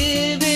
living.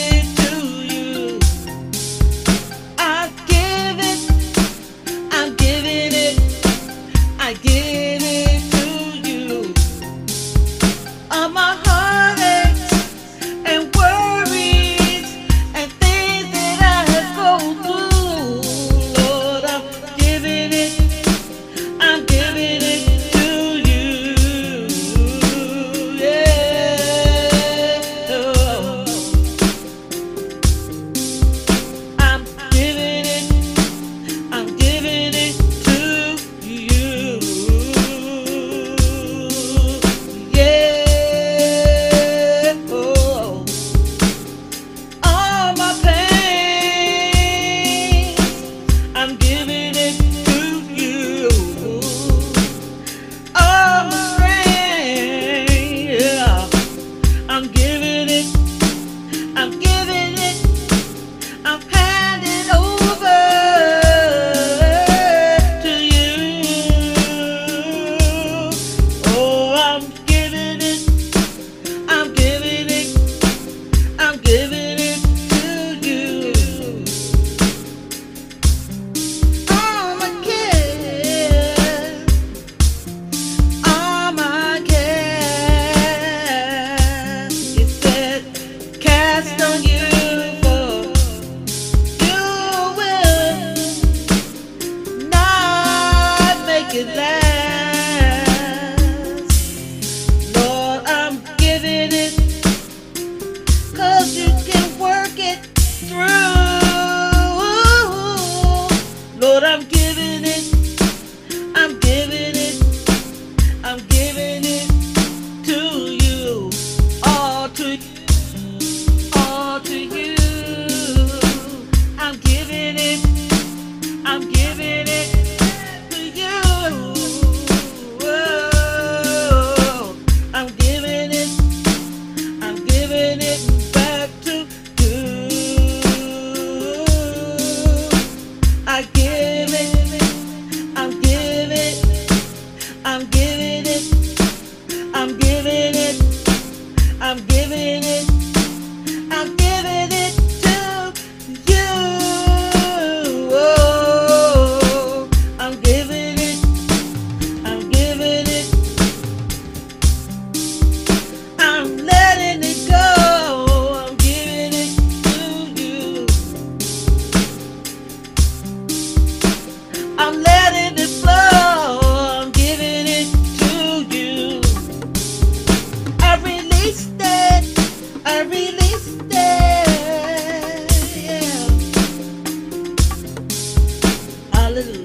Hallelujah.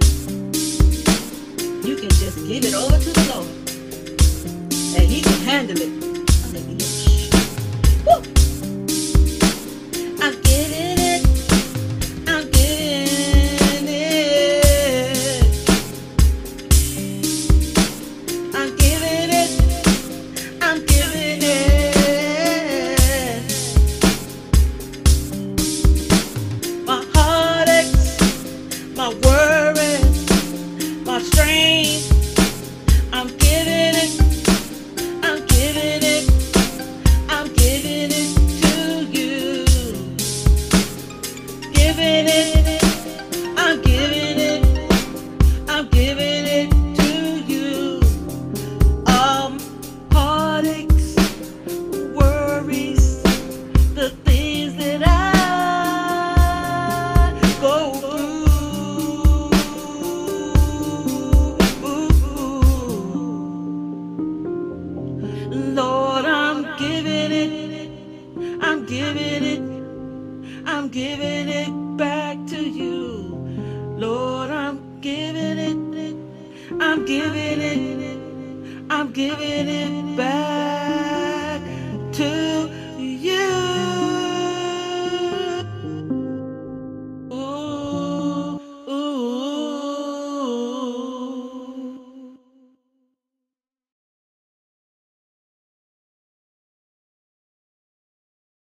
You can just give it over to the Lord, and He can handle it. infinite I'm giving it back to you. Lord, I'm giving it, I'm giving it, I'm giving it back.